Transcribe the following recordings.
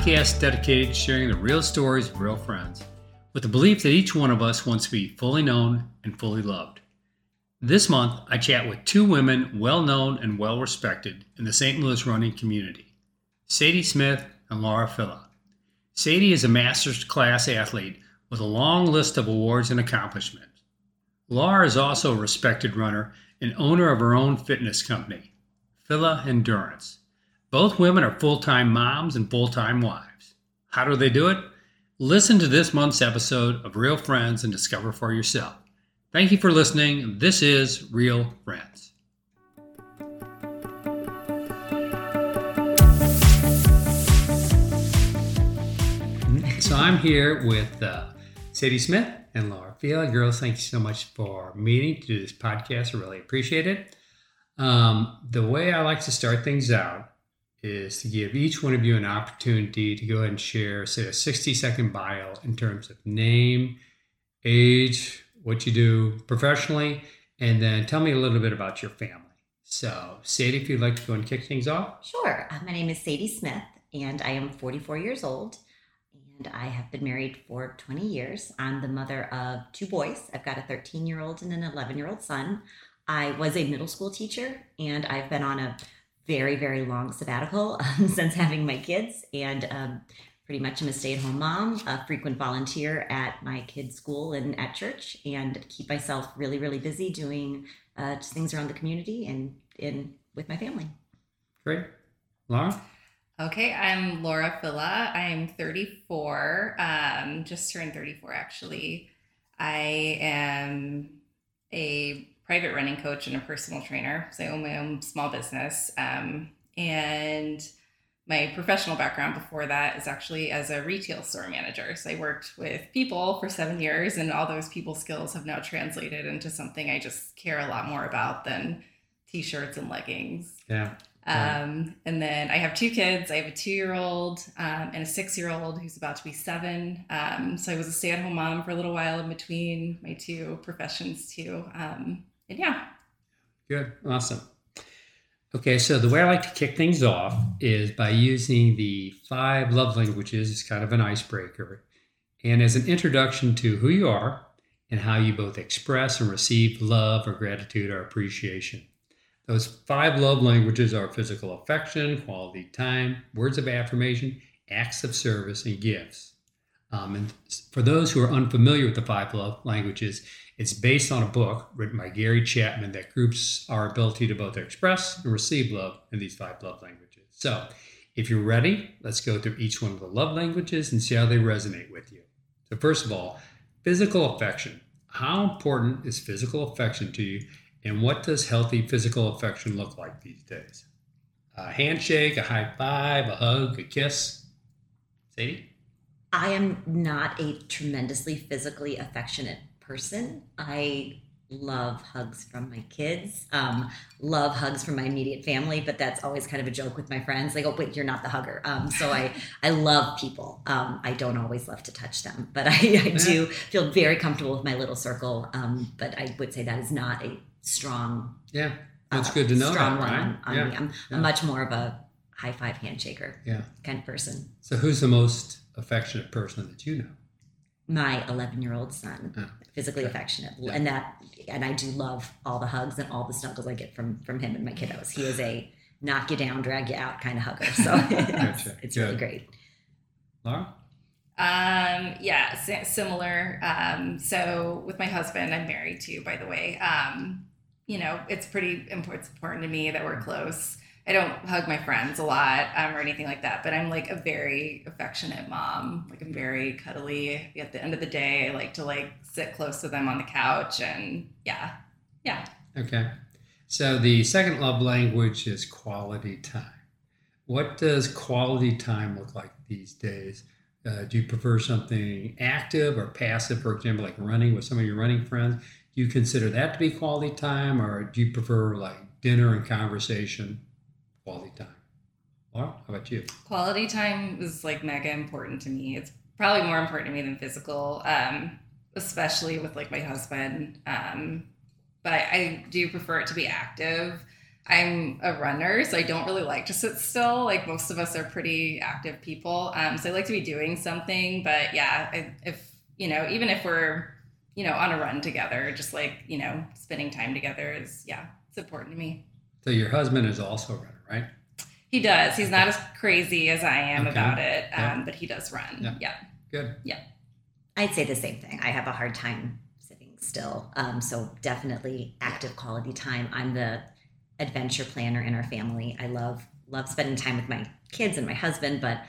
podcast dedicated to sharing the real stories of real friends, with the belief that each one of us wants to be fully known and fully loved. This month, I chat with two women well known and well respected in the St. Louis running community Sadie Smith and Laura Filla. Sadie is a master's class athlete with a long list of awards and accomplishments. Laura is also a respected runner and owner of her own fitness company, Filla Endurance. Both women are full time moms and full time wives. How do they do it? Listen to this month's episode of Real Friends and discover for yourself. Thank you for listening. This is Real Friends. So I'm here with uh, Sadie Smith and Laura Filla. Girls, thank you so much for meeting to do this podcast. I really appreciate it. Um, the way I like to start things out is to give each one of you an opportunity to go ahead and share, say, a 60 second bio in terms of name, age, what you do professionally, and then tell me a little bit about your family. So, Sadie, if you'd like to go and kick things off. Sure. Uh, my name is Sadie Smith, and I am 44 years old, and I have been married for 20 years. I'm the mother of two boys. I've got a 13 year old and an 11 year old son. I was a middle school teacher, and I've been on a very, very long sabbatical um, since having my kids, and um, pretty much I'm a stay at home mom, a frequent volunteer at my kids' school and at church, and keep myself really, really busy doing uh, just things around the community and in with my family. Great. Laura? Okay, I'm Laura Filla. I'm 34, um, just turned 34 actually. I am a private running coach and a personal trainer. So I own my own small business. Um, and my professional background before that is actually as a retail store manager. So I worked with people for seven years, and all those people skills have now translated into something I just care a lot more about than t shirts and leggings. Yeah. Um, and then I have two kids. I have a two year old um, and a six year old who's about to be seven. Um, so I was a stay at home mom for a little while in between my two professions, too. Um, and yeah. Good. Awesome. Okay, so the way I like to kick things off is by using the five love languages as kind of an icebreaker and as an introduction to who you are and how you both express and receive love or gratitude or appreciation. Those five love languages are physical affection, quality time, words of affirmation, acts of service, and gifts. Um, and for those who are unfamiliar with the five love languages, it's based on a book written by Gary Chapman that groups our ability to both express and receive love in these five love languages. So, if you're ready, let's go through each one of the love languages and see how they resonate with you. So, first of all, physical affection. How important is physical affection to you, and what does healthy physical affection look like these days? A handshake, a high five, a hug, a kiss? Sadie? I am not a tremendously physically affectionate person. I love hugs from my kids, um, love hugs from my immediate family, but that's always kind of a joke with my friends. They go, wait, you're not the hugger. Um, so I, I love people. Um, I don't always love to touch them, but I, I do feel very comfortable with my little circle. Um, but I would say that is not a strong, Yeah, that's uh, good to know. Strong that, right? on, on yeah. me. I'm, yeah. I'm much more of a high five handshaker Yeah. kind of person. So, who's the most affectionate person that you know? My 11 year old son, Oh, physically okay. affectionate, Yeah. and that, and I do love all the hugs and all the snuggles I get from from him and my kiddos. He is a knock you down, drag you out kind of hugger. So it's, Gotcha. it's really great. Laura? Um, yeah, si- similar. Um, so with my husband, I'm married to, by the way. Um, you know, it's pretty important, it's important to me that we're close. I don't hug my friends a lot um, or anything like that, but I'm like a very affectionate mom. Like I'm very cuddly. At the end of the day, I like to like sit close to them on the couch and yeah, yeah. Okay. So, the second love language is quality time. What does quality time look like these days? Uh, do you prefer something active or passive, for example, like running with some of your running friends? Do you consider that to be quality time, or do you prefer like dinner and conversation quality time? Laura, how about you? quality time is like mega important to me. It's probably more important to me than physical, um, especially with like my husband. Um, but I do prefer it to be active. I'm a runner, so I don't really like to sit still. Like most of us are pretty active people. Um, so I like to be doing something. But yeah, I, if, you know, even if we're, you know, on a run together, just like, you know, spending time together is, yeah, it's important to me. So your husband is also a runner, right? He does. He's not as crazy as I am Okay. about it, um, Yeah. but he does run. Yeah. yeah. Good. Yeah. I'd say the same thing. I have a hard time sitting still. Um, so definitely active quality time. I'm the adventure planner in our family. I love love spending time with my kids and my husband, but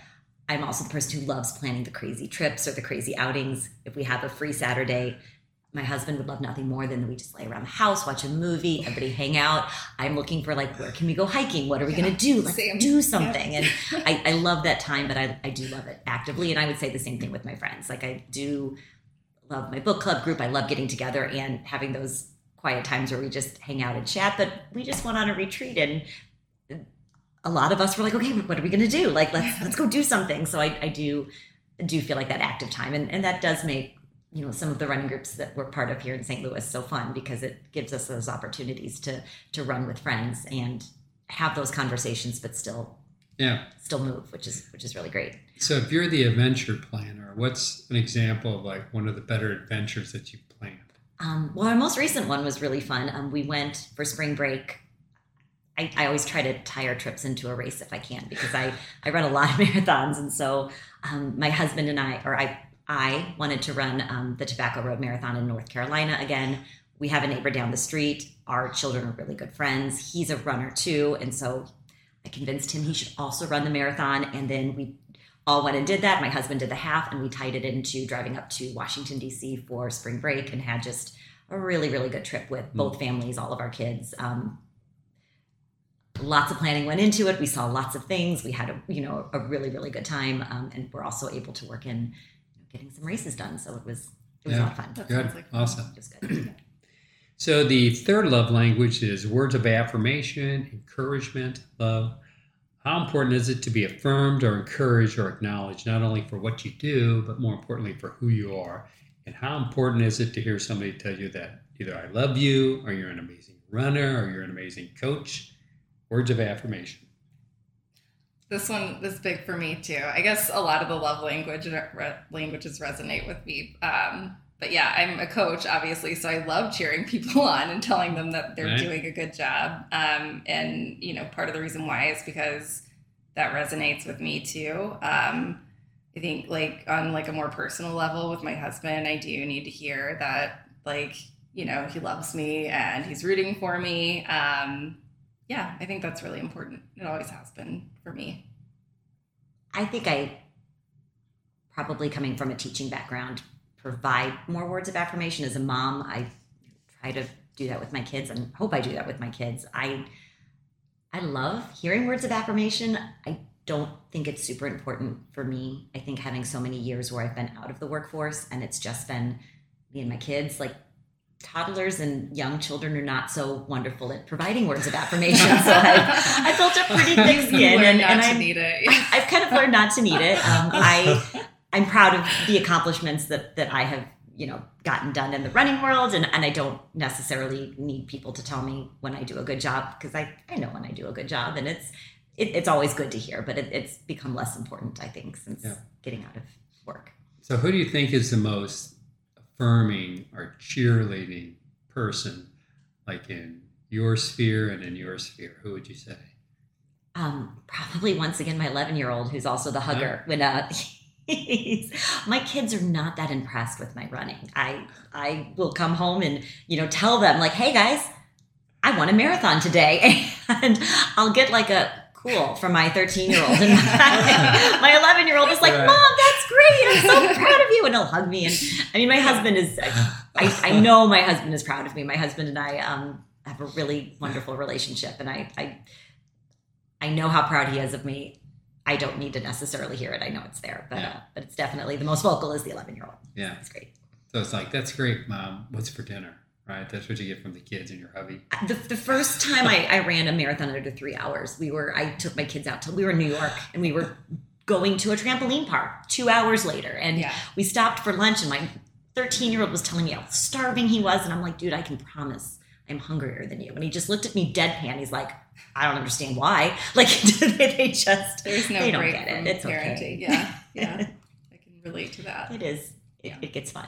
I'm also the person who loves planning the crazy trips or the crazy outings. If we have a free Saturday, my husband would love nothing more than that we just lay around the house, watch a movie, oh. everybody hang out. I'm looking for like, where can we go hiking? What are we Yeah, gonna do? Let's same. do something. And I, I love that time, but I, I do love it actively. And I would say the same thing with my friends. Like I do love my book club group. I love getting together and having those quiet times where we just hang out and chat. But we just went on a retreat and uh, a lot of us were like, okay, what are we gonna do? Like let's let's go do something. So I, I do do feel like that active time. And and that does make you know some of the running groups that we're part of here in St. Louis so fun because it gives us those opportunities to to run with friends and have those conversations but still Yeah. still move, which is which is really great. So if you're the adventure planner, what's an example of like one of the better adventures that you've planned? Um, well, our most recent one was really fun. Um, we went for spring break. I, I always try to tie our trips into a race if I can because I I run a lot of marathons, and so um, my husband and I, or I, I wanted to run um, the Tobacco Road Marathon in North Carolina again. We have a neighbor down the street. Our children are really good friends. He's a runner too, and so I convinced him he should also run the marathon. And then we all went and did that. My husband did the half, and we tied it into driving up to Washington D.C. for spring break, and had just a really really good trip with both families, all of our kids. Um, lots of planning went into it. We saw lots of things. We had a you know a really really good time, um, and we're also able to work in getting some races done. So it was it was a lot of fun. That Good. like. Awesome. It was good. So the third love language is words of affirmation, encouragement, love. How important is it to be affirmed or encouraged or acknowledged, not only for what you do, but more importantly for who you are? And how important is it to hear somebody tell you that either I love you, or you're an amazing runner, or you're an amazing coach? Words of affirmation. This one is big for me too. I guess a lot of the love language re- languages resonate with me. Um, but yeah, I'm a coach, obviously, so I love cheering people on and telling them that they're Right. doing a good job. Um, and you know, part of the reason why is because that resonates with me too. Um, I think like on like a more personal level with my husband, I do need to hear that like you know he loves me and he's rooting for me. Um, yeah, I think that's really important. It always has been for me. I think I probably coming from a teaching background provide more words of affirmation as a mom. I try to do that with my kids and hope I do that with my kids. I I love hearing words of affirmation. I don't think it's super important for me. I think having so many years where I've been out of the workforce and it's just been me and my kids, like toddlers and young children are not so wonderful at providing words of affirmation. So I, I built a pretty thick skin and, and I'm need it. I've kind of learned not to need it. Um, I I'm proud of the accomplishments that that I have you know gotten done in the running world, and and I don't necessarily need people to tell me when I do a good job because I I know when I do a good job, and it's it, it's always good to hear, but it, it's become less important I think since Yeah. getting out of work. So, who do you think is the most affirming or cheerleading person, like in your sphere and in your sphere? Who would you say? Um, probably once again my 11 year old who's also the hugger when uh my kids are not that impressed with my running i i will come home and you know tell them like hey guys i won a marathon today and i'll get like a cool for my 13 year old and my 11 year old is like mom that's great i'm so proud of you and he'll hug me and i mean my husband is I, I know my husband is proud of me. My husband and I um, have a really wonderful relationship, and I, I I know how proud he is of me. I don't need to necessarily hear it. I know it's there, but Yeah. uh, but it's definitely the most vocal is the 11 year old. Yeah. It's great. So it's like, that's great, mom. What's for dinner? Right? That's what you get from the kids and your hubby. The, the first time I, I ran a marathon under three hours, we were I took my kids out to we were in New York and we were going to a trampoline park two hours later, and yeah. we stopped for lunch and my 13 year old was telling me how starving he was and i'm like dude i can promise I'm hungrier than you. And he just looked at me deadpan. He's like, I don't understand why. Like they just There's no they don't break get it. It's parenting. okay. Yeah, yeah. I can relate to that. It is. It, Yeah. it gets fun.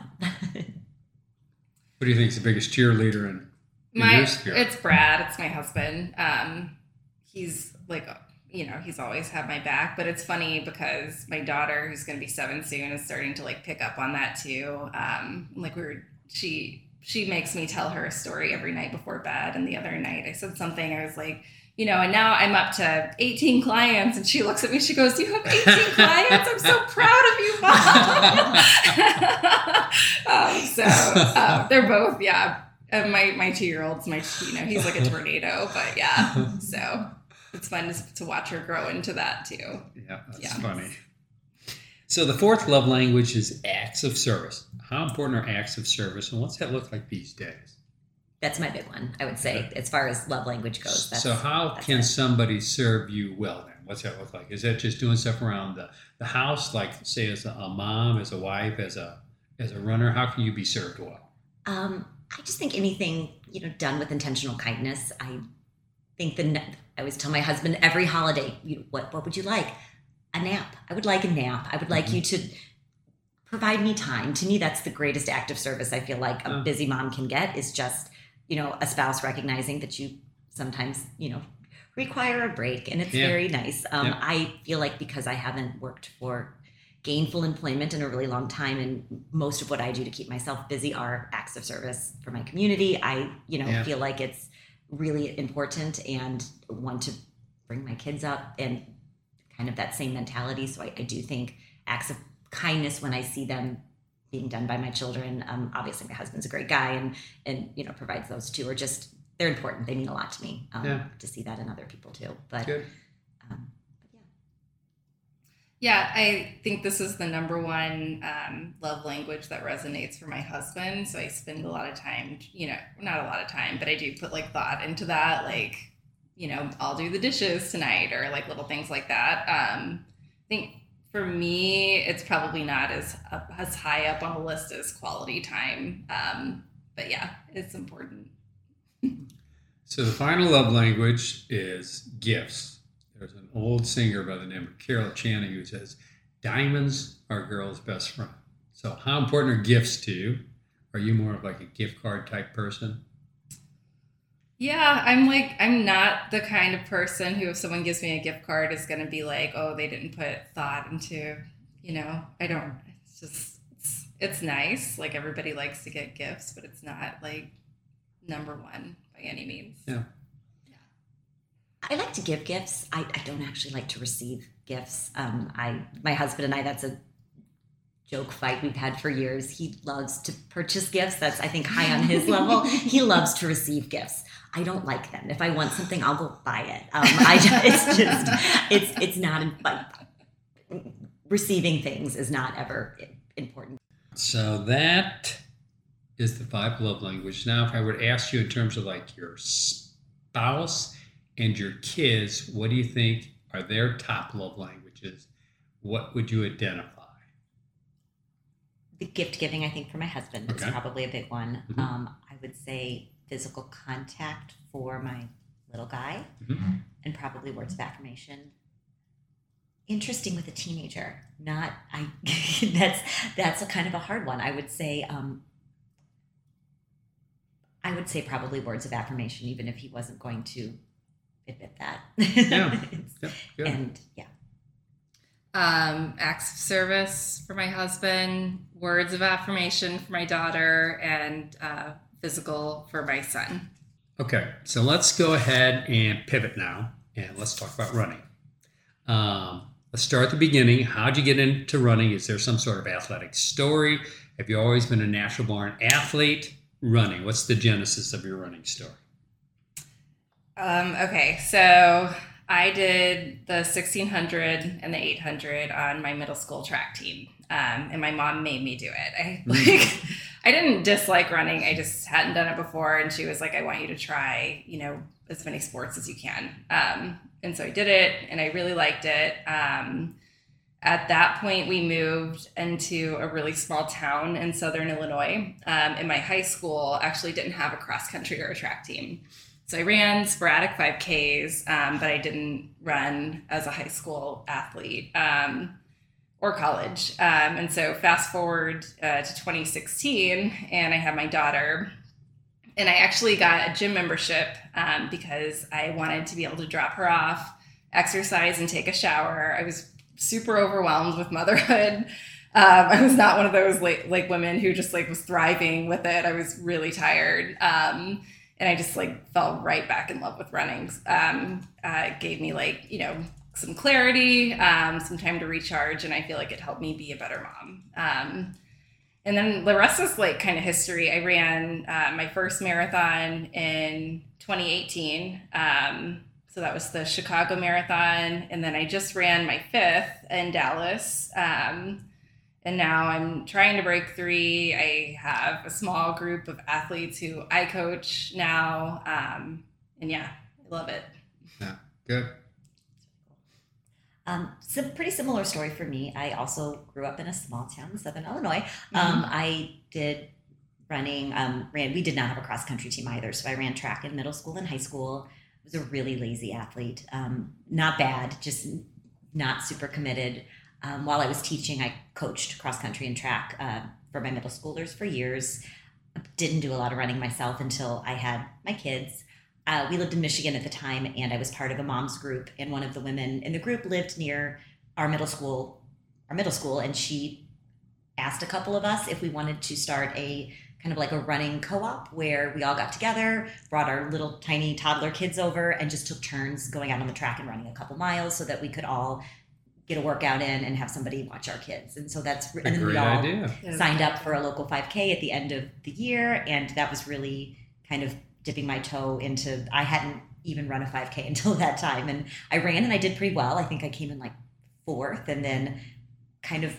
What do you think is the biggest cheerleader in, in My it's Brad. It's my husband. Um, he's like you know he's always had my back, but it's funny because my daughter, who's going to be seven soon, is starting to like pick up on that too. Um, like we were she she makes me tell her a story every night before bed, and the other night I said something. I was like. You know, and now I'm up to 18 clients, and she looks at me. She goes, "You have 18 clients. I'm so proud of you, mom." um, so uh, they're both, yeah, uh, my my two year old's my you know he's like a tornado, but yeah. So it's fun to, to watch her grow into that too. yeah, that's Yeah. funny. So the fourth love language is acts of service. How important are acts of service, and what's that look like these days? That's my big one, I would say, as far as love language goes. That's, so how can it. somebody serve you well then? What's that look like? Is that just doing stuff around the, the house, like say as a, a mom, as a wife, as a as a runner? How can you be served well? Um, I just think anything you know done with intentional kindness. I think the I always tell my husband every holiday, you, what what would you like? A nap. I would like a nap. I would like Mhm. you to provide me time. To me, that's the greatest act of service I feel like a Yeah. busy mom can get is just you know a spouse recognizing that you sometimes you know require a break, and it's Yeah. very nice. Um, Yeah. I feel like because I haven't worked for gainful employment in a really long time and most of what i do to keep myself busy are acts of service for my community i you know Yeah. feel like it's really important and want to bring my kids up and kind of that same mentality so i, I do think acts of kindness when i see them being done by my children um, obviously my husband's a great guy and and you know provides those two are just they're important they mean a lot to me um, Yeah. to see that in other people too but um, but yeah Yeah, I think this is the number one um, love language that resonates for my husband. So I spend a lot of time, you know, not a lot of time, but I do put like thought into that. Like, you know, I'll do the dishes tonight or like little things like that. Um, I think for me, it's probably not as as high up on the list as quality time. Um, but yeah, it's important. So the final love language is gifts. There's an old singer by the name of Carol Channing who says, "Diamonds are girl's best friend." So how important are gifts to you? Are you more of like a gift card type person? Yeah, I'm like I'm not the kind of person who if someone gives me a gift card is going to be like, "Oh, they didn't put thought into, you know, I don't it's just it's, it's nice. Like everybody likes to get gifts, but it's not like number 1 by any means. Yeah. I like to give gifts. I, I don't actually like to receive gifts. Um, I my husband and I that's a joke fight we've had for years. He loves to purchase gifts. That's I think high on his level. He loves to receive gifts. I don't like them. If I want something, I'll go buy it. Um, I it's just it's it's not like receiving things is not ever important. So that is the five love language. Now, if I were to ask you in terms of like your spouse and your kids, what do you think are their top love languages? What would you identify? The gift giving, I think, for my husband is probably a big one. Mhm. Um, I would say physical contact for my little guy, Mhm. and probably words of affirmation. Interesting with a teenager. Not I. that's that's a kind of a hard one. I would say. Um, I would say probably words of affirmation, even if he wasn't going to admit that. Yeah. Yep, good. and yeah, Um, acts of service for my husband, words of affirmation for my daughter, and uh, physical for my son. Okay, so let's go ahead and pivot now, and let's talk about running. Um, let's start at the beginning. How'd you get into running? Is there some sort of athletic story? Have you always been a natural born athlete? Running. What's the genesis of your running story? Um, okay, so I did the 1600 and the 800 on my middle school track team, um, and my mom made me do it. I like, I didn't dislike running. I just hadn't done it before, and she was like, "I want you to try, you know, as many sports as you can." Um, and so I did it, and I really liked it. Um, at that point, we moved into a really small town in southern Illinois. Um, and my high school actually didn't have a cross country or a track team. So I ran sporadic 5Ks, um, but I didn't run as a high school athlete um, or college. Um, and so fast forward uh, to 2016, and I had my daughter. And I actually got a gym membership um, because I wanted to be able to drop her off, exercise, and take a shower. I was super overwhelmed with motherhood. Um, I was not one of those like like women who just like was thriving with it. I was really tired, um, and I just like fell right back in love with running. Um, uh, it gave me like you know some clarity, um, some time to recharge, and I feel like it helped me be a better mom. Um, and then the rest is like kind of history. I ran uh, my first marathon in 2018. Um, so that was the Chicago Marathon. And then I just ran my fifth in Dallas. Um, and now I'm trying to break three. I have a small group of athletes who I coach now. Um, and yeah, I love it. Yeah, good. Um, some pretty similar story for me. I also grew up in a small town in Southern Illinois. Um, I did running. Um, ran. We did not have a cross country team either, so I ran track in middle school and high school I was a really lazy athlete. Um, not bad, just not super committed. Um, while I was teaching, I coached cross country and track uh, for my middle schoolers for years. Didn't do a lot of running myself until I had my kids. Uh, we lived in Michigan at the time, and I was part of a mom's group. And one of the women in the group lived near our middle school, our middle school, and she asked a couple of us if we wanted to start a kind of like a running co-op where we all got together, brought our little tiny toddler kids over, and just took turns going out on the track and running a couple miles so that we could all get a workout in and have somebody watch our kids. And so that's A and then great we all idea. signed up for a local 5K at the end of the year, and that was really kind of dipping my toe into. I hadn't even run a 5K until that time, and I ran and I did pretty well. I think I came in like fourth, and then kind of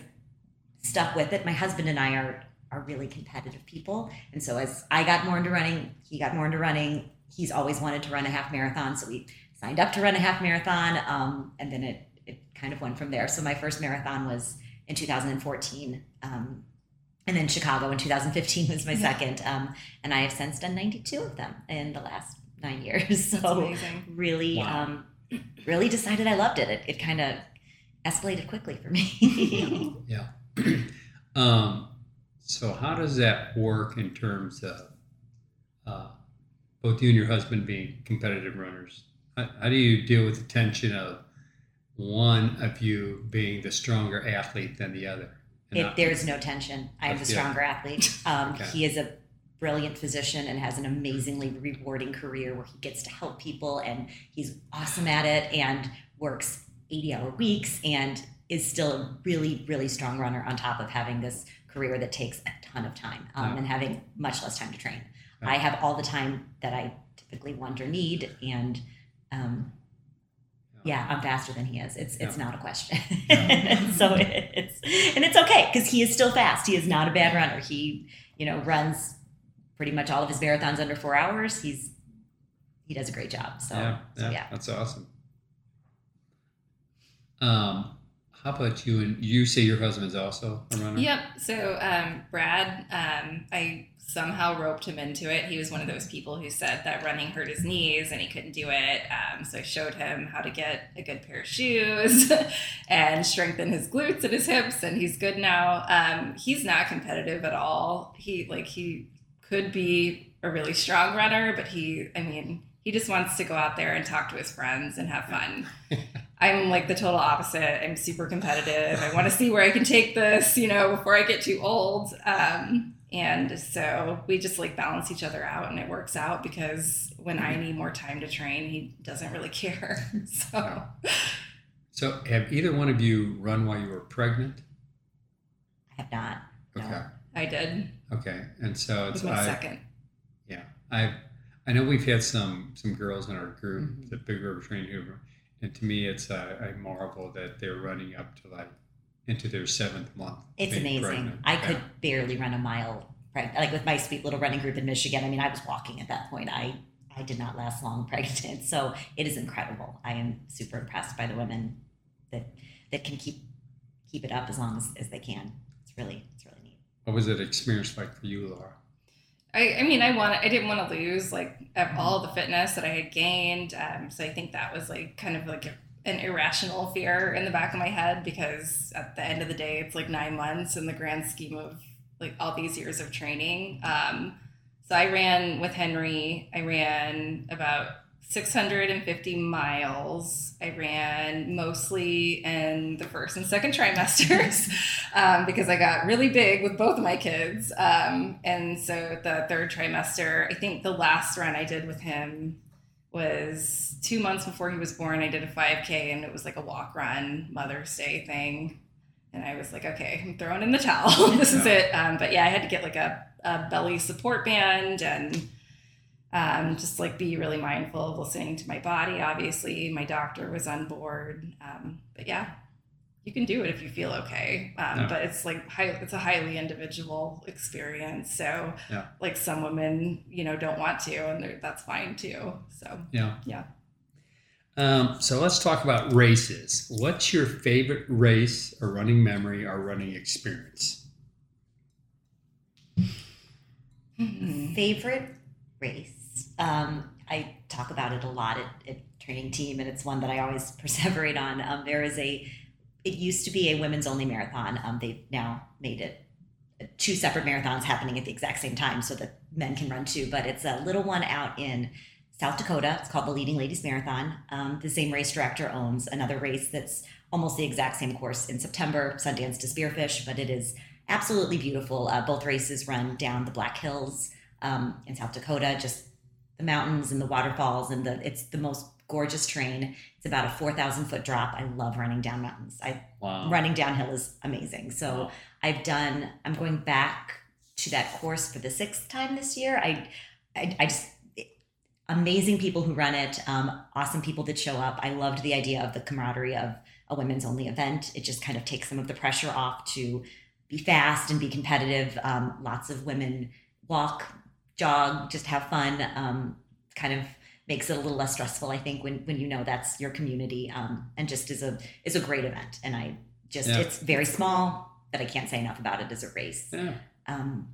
stuck with it. My husband and I are are really competitive people, and so as I got more into running, he got more into running. He's always wanted to run a half marathon, so we signed up to run a half marathon, um, and then it it kind of went from there. So my first marathon was in 2014. Um, and then Chicago in 2015 was my Yeah. second. Um, and I have since done 92 of them in the last nine years. So really, Wow. um, really decided I loved it. It, it kind of escalated quickly for me. Yeah. um, so how does that work in terms of uh, both you and your husband being competitive runners? How, how do you deal with the tension of one of you being the stronger athlete than the other? It, there's no tension. I am the Yeah. stronger athlete. Um, Okay. He is a brilliant physician and has an amazingly rewarding career where he gets to help people and he's awesome at it and works 80 hour weeks and is still a really, really strong runner on top of having this career that takes a ton of time um, Yeah. and having much less time to train. Yeah. I have all the time that I typically want or need and um, yeah, I'm faster than he is. It's it's Yeah. not a question. Yeah. so it's and it's okay because he is still fast. He is not a bad runner. He you know runs pretty much all of his marathons under four hours. He's he does a great job. So yeah, so yeah, yeah. that's awesome. Um, how about you? And you say your husband's also a runner. Yep. So um, Brad, um, I somehow roped him into it. He was one of those people who said that running hurt his knees and he couldn't do it. Um, so I showed him how to get a good pair of shoes and strengthen his glutes and his hips, and he's good now. Um, he's not competitive at all. He like he could be a really strong runner, but he, I mean, he just wants to go out there and talk to his friends and have fun. I'm like the total opposite. I'm super competitive. I want to see where I can take this, you know, before I get too old. Um, and so we just like balance each other out and it works out because when I need more time to train, he doesn't really care. So So, have either one of you run while you were pregnant? I have not. No. Okay. I did. Okay. And so It it's was my I, second. yeah. I I know we've had some some girls in our group, Mhm. the Big River Training Group, and to me, it's a, a marvel that they're running up to like into their seventh month. It's amazing. pregnant. I Yeah. could barely run a mile. Right, like with my sweet little running group in Michigan. I mean, I was walking at that point. I I did not last long pregnant, so it is incredible. I am super impressed by the women that that can keep keep it up as long as, as they can. It's really it's really neat. What was it experience like for you, Laura? I, I mean, I want I didn't want to lose like all the fitness that I had gained. Um, so I think that was like kind of like a, an irrational fear in the back of my head because at the end of the day, it's like nine months in the grand scheme of like all these years of training. Um, so I ran with Henry. I ran about 650 miles. I ran mostly in the first and second trimesters um, because I got really big with both of my kids. Um, and so the third trimester, I think the last run I did with him was two months before he was born. I did a 5K and it was like a walk run Mother's Day thing. And I was like, okay, I'm throwing in the towel. this is it. Um, but yeah, I had to get like a, a belly support band and um, just like be really mindful of listening to my body. Obviously, my doctor was on board. Um, but yeah, you can do it if you feel okay. Um, yeah. But it's like high, it's a highly individual experience. So yeah. like some women, you know, don't want to, and that's fine too. So yeah, yeah. Um, so let's talk about races. What's your favorite race or running memory or running experience? Favorite race. Um, I talk about it a lot at, at, training team, and it's one that I always perseverate on. Um, there is a, it used to be a women's only marathon. Um, they've now made it two separate marathons happening at the exact same time so that men can run too. But it's a little one out in South Dakota. It's called the Leading Ladies Marathon. Um, the same race director owns another race that's almost the exact same course in September, Sundance to Spearfish, but it is absolutely beautiful. Uh, both races run down the Black Hills um, in South Dakota, just the mountains and the waterfalls, and the it's the most gorgeous train. It's about a four thousand foot drop. I love running down mountains. I wow. running downhill is amazing. So wow. I've done. I'm going back to that course for the sixth time this year. I I, I just amazing people who run it, um, awesome people that show up. I loved the idea of the camaraderie of a women's only event. It just kind of takes some of the pressure off to be fast and be competitive. Um, lots of women walk, jog, just have fun. Um, kind of makes it a little less stressful, I think, when when you know that's your community, um, and just is a is a great event. And I just yeah. it's very small, but I can't say enough about it as a race. Yeah. Um,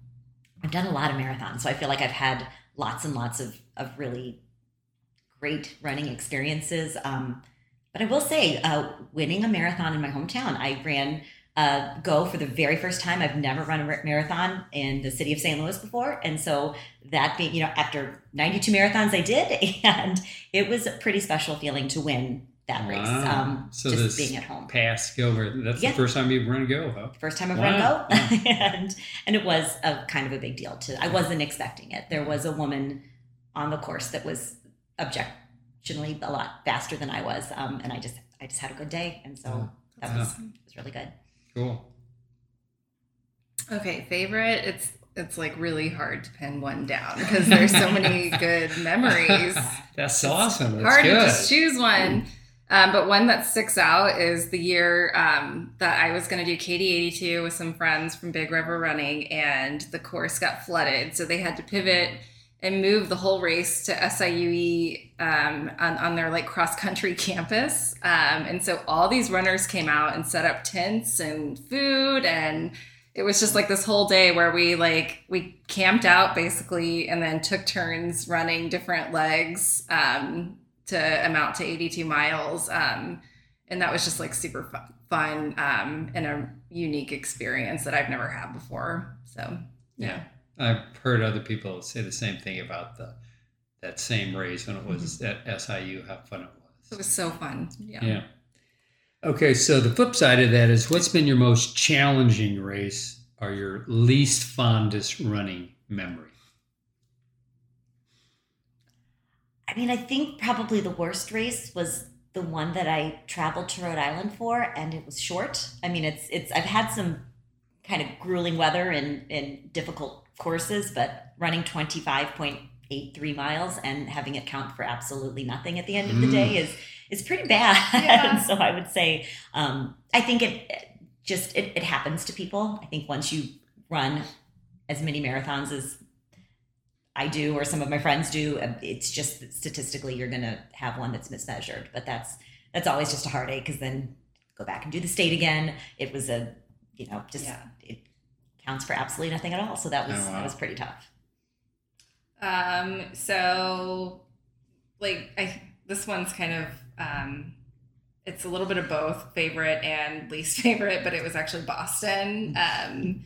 I've done a lot of marathons, so I feel like I've had lots and lots of of really great running experiences. Um, but I will say, uh, winning a marathon in my hometown, I ran uh, go for the very first time. I've never run a marathon in the city of St. Louis before. And so that being, you know, after 92 marathons, I did. And it was a pretty special feeling to win that race. Um, so just being at home. Pass go, that's yeah. the first time you've run go, huh? First time I've wow. run go. and, and it was a kind of a big deal to, I wasn't expecting it. There was a woman on the course that was objectionably a lot faster than I was. Um, and I just, I just had a good day. And so that was, was really good. Cool. Okay, favorite. It's it's like really hard to pin one down because there's so many good memories. That's awesome. That's hard good. to just choose one. Um, but one that sticks out is the year um, that I was going to do KT82 with some friends from Big River Running, and the course got flooded. So they had to pivot and move the whole race to SIUE um, on, on, their like cross country campus. Um, and so all these runners came out and set up tents and food and it was just like this whole day where we like we camped out basically and then took turns running different legs um, to amount to 82 miles um, and that was just like super fun, um, and a unique experience that i've never had before so yeah. I've heard other people say the same thing about the that same race when it was mm-hmm. at SIU. How fun it was! It was so fun. Yeah. Yeah. Okay, so the flip side of that is, what's been your most challenging race or your least fondest running memory? I mean, I think probably the worst race was the one that I traveled to Rhode Island for, and it was short. I mean, it's it's I've had some kind of grueling weather and and difficult courses, but running 25.83 miles and having it count for absolutely nothing at the end of the day mm. is is pretty bad. Yeah. so I would say um, I think it just it, it happens to people. I think once you run as many marathons as I do or some of my friends do, uh, it's just statistically you're going to have one that's mismeasured. But that's that's always just a heartache because then go back and do the state again. It was a, you know, just Yeah. it counts for absolutely nothing at all. So that was Oh, wow. that was pretty tough. Um, so like I this one's kind of um it's a little bit of both favorite and least favorite, but it was actually Boston. Um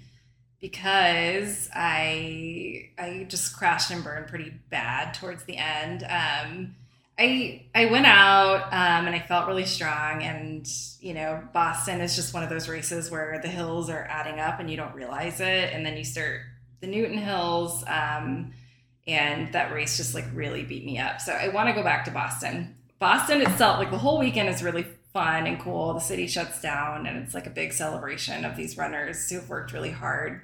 because I I just crashed and burned pretty bad towards the end. Um I I went out um, and I felt really strong, and you know Boston is just one of those races where the hills are adding up and you don't realize it, and then you start the Newton Hills, um, and that race just like really beat me up. So I want to go back to Boston. Boston itself, like the whole weekend is really fun and cool. The city shuts down, and it's like a big celebration of these runners who've worked really hard.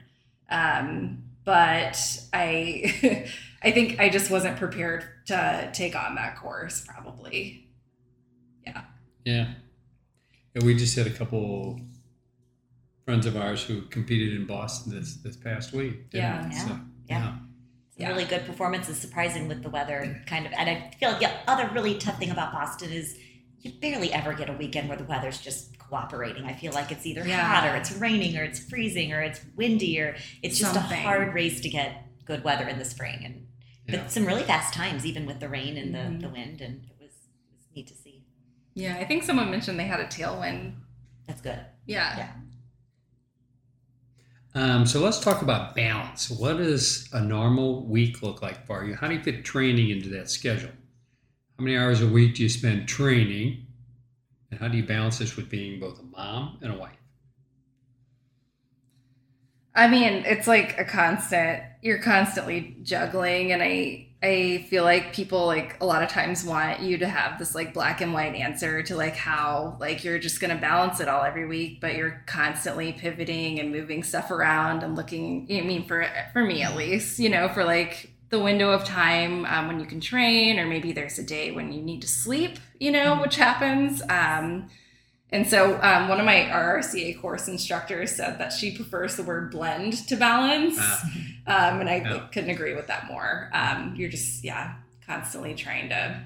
Um, but I, I think I just wasn't prepared to take on that course. Probably. Yeah. Yeah, And we just had a couple friends of ours who competed in Boston this this past week. Yeah. Yeah. So, Yeah. yeah. Some Yeah. really good performances, surprising with the weather, kind of. And I feel like the other really tough thing about Boston is you barely ever get a weekend where the weather's just cooperating. I feel like it's either Yeah. hot or it's raining or it's freezing or it's windy or it's just Something. a hard race to get good weather in the spring. And Yeah. but some really fast times, even with the rain and the, Mhm. the wind, and it was, it was neat to see. Yeah, I think someone mentioned they had a tailwind. That's good. Yeah. Yeah. Um, so let's talk about balance. What does a normal week look like for you? How do you fit training into that schedule? How many hours a week do you spend training? And how do you balance this with being both a mom and a wife? I mean, it's like a constant. You're constantly juggling, and I I feel like people like a lot of times want you to have this like black and white answer to like how like you're just gonna balance it all every week, but you're constantly pivoting and moving stuff around and looking. I mean, for for me at least, you know, for like the window of time um, when you can train, or maybe there's a day when you need to sleep, you know, which happens. Um, and so, um, one of my RRCA course instructors said that she prefers the word blend to balance. Ah. Um, and I Yeah. couldn't agree with that more. Um, you're just, yeah, constantly trying to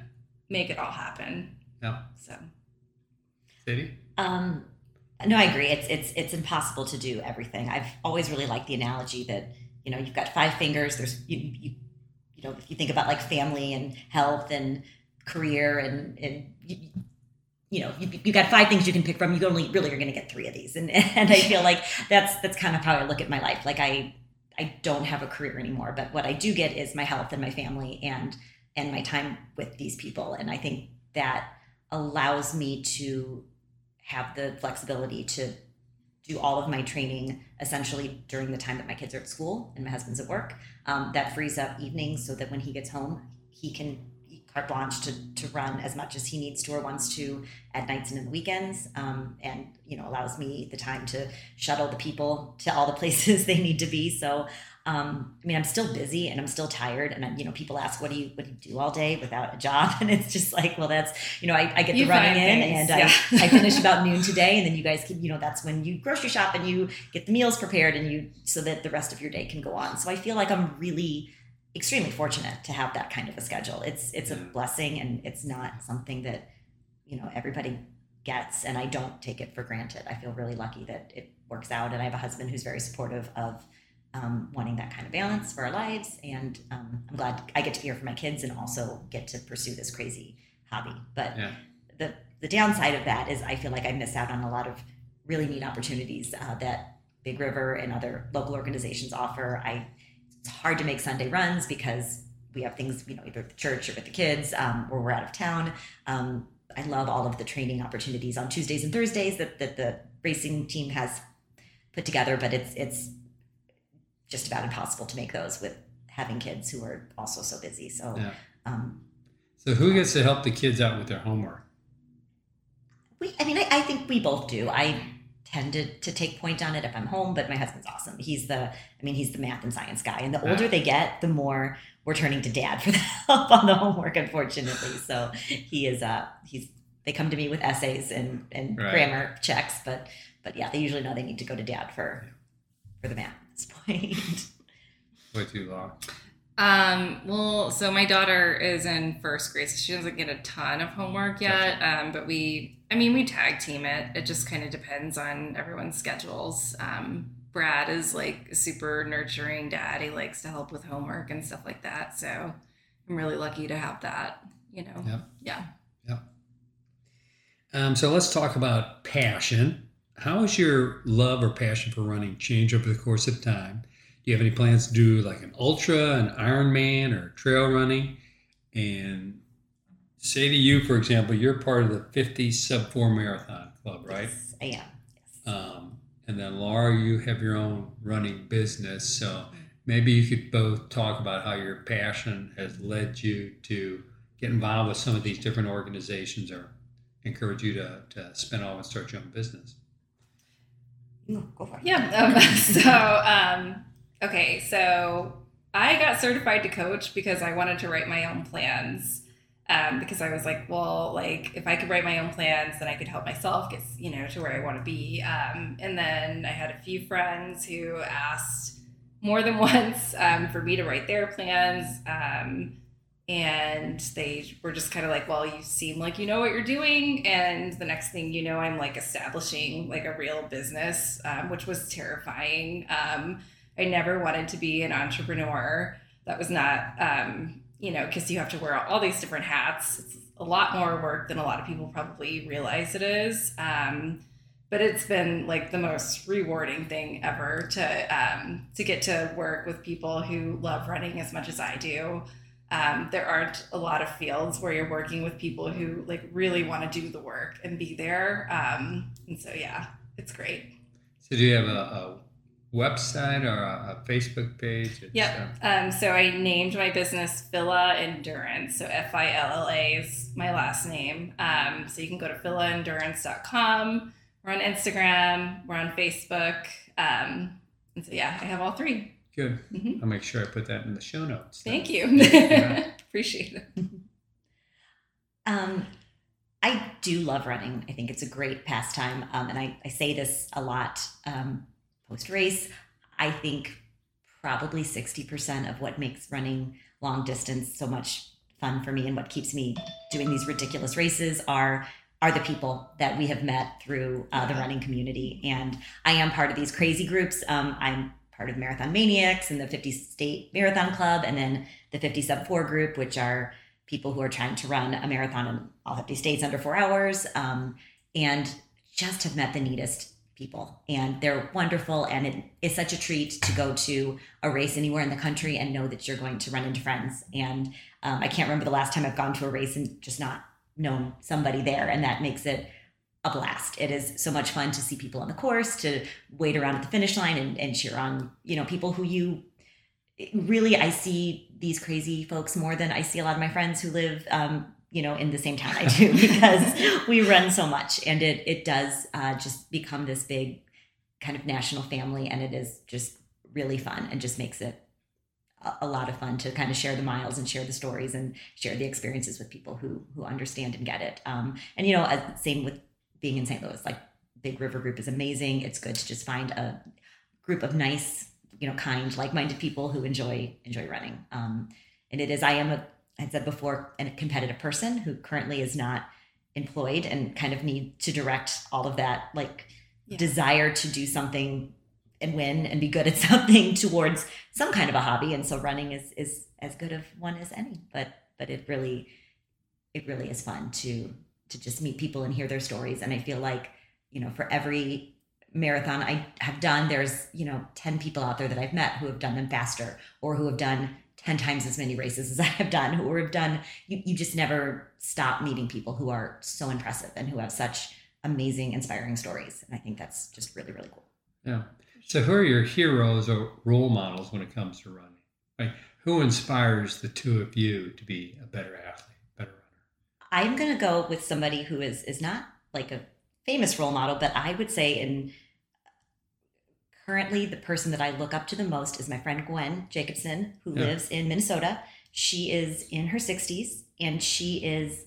make it all happen. Yeah. So, Sadie? Um, no, I agree. It's it's it's impossible to do everything. I've always really liked the analogy that you know you've got five fingers. There's you you, you know if you think about like family and health and career and and you, you know you, you got five things you can pick from. You only really are going to get three of these, and and I feel like that's that's kind of how I look at my life. Like I I don't have a career anymore, but what I do get is my health and my family and and my time with these people, and I think that allows me to have the flexibility to do all of my training essentially during the time that my kids are at school and my husband's at work. Um, that frees up evenings so that when he gets home, he can carte blanche to, to run as much as he needs to or wants to at nights and in the weekends. Um, and, you know, allows me the time to shuttle the people to all the places they need to be. So, um, I mean, I'm still busy and I'm still tired. And, I- you know, people ask, what do you, what do you do all day without a job? And it's just like, well, that's, you know, I, I get You the running in things, and yeah. I, I finish about noon today. And then you guys can, you know, that's when you grocery shop and you get the meals prepared and you, so that the rest of your day can go on. So I feel like I'm really extremely fortunate to have that kind of a schedule. It's, it's a blessing and it's not something that, you know, everybody gets. And I don't take it for granted. I feel really lucky that it works out. And I have a husband who's very supportive of um, wanting that kind of balance for our lives. And um, I'm glad I get to be here for my kids and also get to pursue this crazy hobby. But Yeah. the the downside of that is I feel like I miss out on a lot of really neat opportunities uh, that Big River and other local organizations offer. I it's hard to make Sunday runs because we have things you know either at the church or with the kids um, or we're out of town. Um, I love all of the training opportunities on Tuesdays and Thursdays that, that the racing team has put together, but it's it's just about impossible to make those with having kids who are also so busy. So Yeah. um, So who gets to help the kids out with their homework? we i mean I, I think we both do i tend to, to take point on it if i'm home but my husband's awesome he's the i mean he's the math and science guy and the older they get the more we're turning to dad for the help on the homework unfortunately so he is uh he's they come to me with essays and and Right. grammar checks but but yeah they usually know they need to go to dad for for the math at this point Way too long. Um, well, so my daughter is in first grade, so she doesn't get a ton of homework yet. Um, but we, I mean, we tag team it. It just kind of depends on everyone's schedules. Um, Brad is like a super nurturing dad. He likes to help with homework and stuff like that. So I'm really lucky to have that, you know. Yeah. Yeah. Um, so let's talk about passion. How has your love or passion for running changed over the course of time? Do you have any plans to do like an ultra, an Ironman, or trail running? And say to you, for example, you're part of the 50 sub four marathon club, right? Yes, I am. Yes. Um, and then Laura, you have your own running business. So maybe you could both talk about how your passion has led you to get involved with some of these different organizations or encourage you to, to spin off and start your own business. No, go for it. Yeah. Um, so, um, okay. So I got certified to coach because I wanted to write my own plans. Um, because I was like, well, like if I could write my own plans, then I could help myself get, you know, to where I want to be. Um, and then I had a few friends who asked more than once um, for me to write their plans. Um, and they were just kind of like, well, you seem like you know what you're doing. And the next thing you know, I'm like establishing like a real business, um, which was terrifying. Um, I never wanted to be an entrepreneur. That was not, you know, because you have to wear all these different hats. It's a lot more work than a lot of people probably realize it is. Um, but it's been like the most rewarding thing ever to um, to get to work with people who love running as much as I do. Um, there aren't a lot of fields where you're working with people who like really want to do the work and be there. Um, and so yeah, it's great. So do you have a, a website or a, a Facebook page? and Yep. Um, so I named my business Filla Endurance. So F I L L A is my last name. Um, so you can go to fillaendurance.com. We're on Instagram. We're on Facebook. Um, and so yeah, I have all three. Good. Mhm. I'll make sure I put that in the show notes. Thank you. Yeah. Appreciate it. Um, I do love running. I think it's a great pastime. Um, and I, I say this a lot um, post race. I think probably 60% of what makes running long distance so much fun for me and what keeps me doing these ridiculous races are are the people that we have met through uh, the running community. And i am part of these crazy groups. Um, i'm part of marathon maniacs and the 50 state marathon club and then the 50 sub 4 group which are people who are trying to run a marathon in all 50 states under four hours. Um, and just have met the neatest people. And they're wonderful and it is such a treat to go to a race anywhere in the country and know that you're going to run into friends. And um, i can't remember the last time i've gone to a race and just not known somebody there and that makes it a blast. It is so much fun to see people on the course to wait around at the finish line and, and cheer on you know people who you really i see these crazy folks more than i see a lot of my friends who live um, you know in the same town i do because we run so much and it it does uh, just become this big kind of national family and it is just really fun and just makes it a, lot of fun to kind of share the miles and share the stories and share the experiences with people who who understand and get it. Um, and you know uh, same with being in st louis like big river group is amazing. It's good to just find a group of nice you know kind like-minded people who enjoy enjoy running. Um, and it is i am a i said before a competitive person who currently is not employed and kind of need to direct all of that like Yeah. desire to do something and win and be good at something towards some kind of a hobby and so running is is as good of one as any but but it really it really is fun to to just meet people and hear their stories and i feel like you know for every marathon i have done there's you know 10 people out there that i've met who have done them faster or who have done 10 times as many races as i have done or have done you, you just never stop meeting people who are so impressive and who have such amazing inspiring stories and i think that's just really really cool Yeah. So who are your heroes or role models when it comes to running? Like who inspires the two of you to be a better athlete, better runner? I'm gonna go with somebody who is is not like a famous role model, but I would say in currently the person that I look up to the most is my friend Gwen Jacobson, who Yeah. lives in Minnesota. She is in her 60s and she is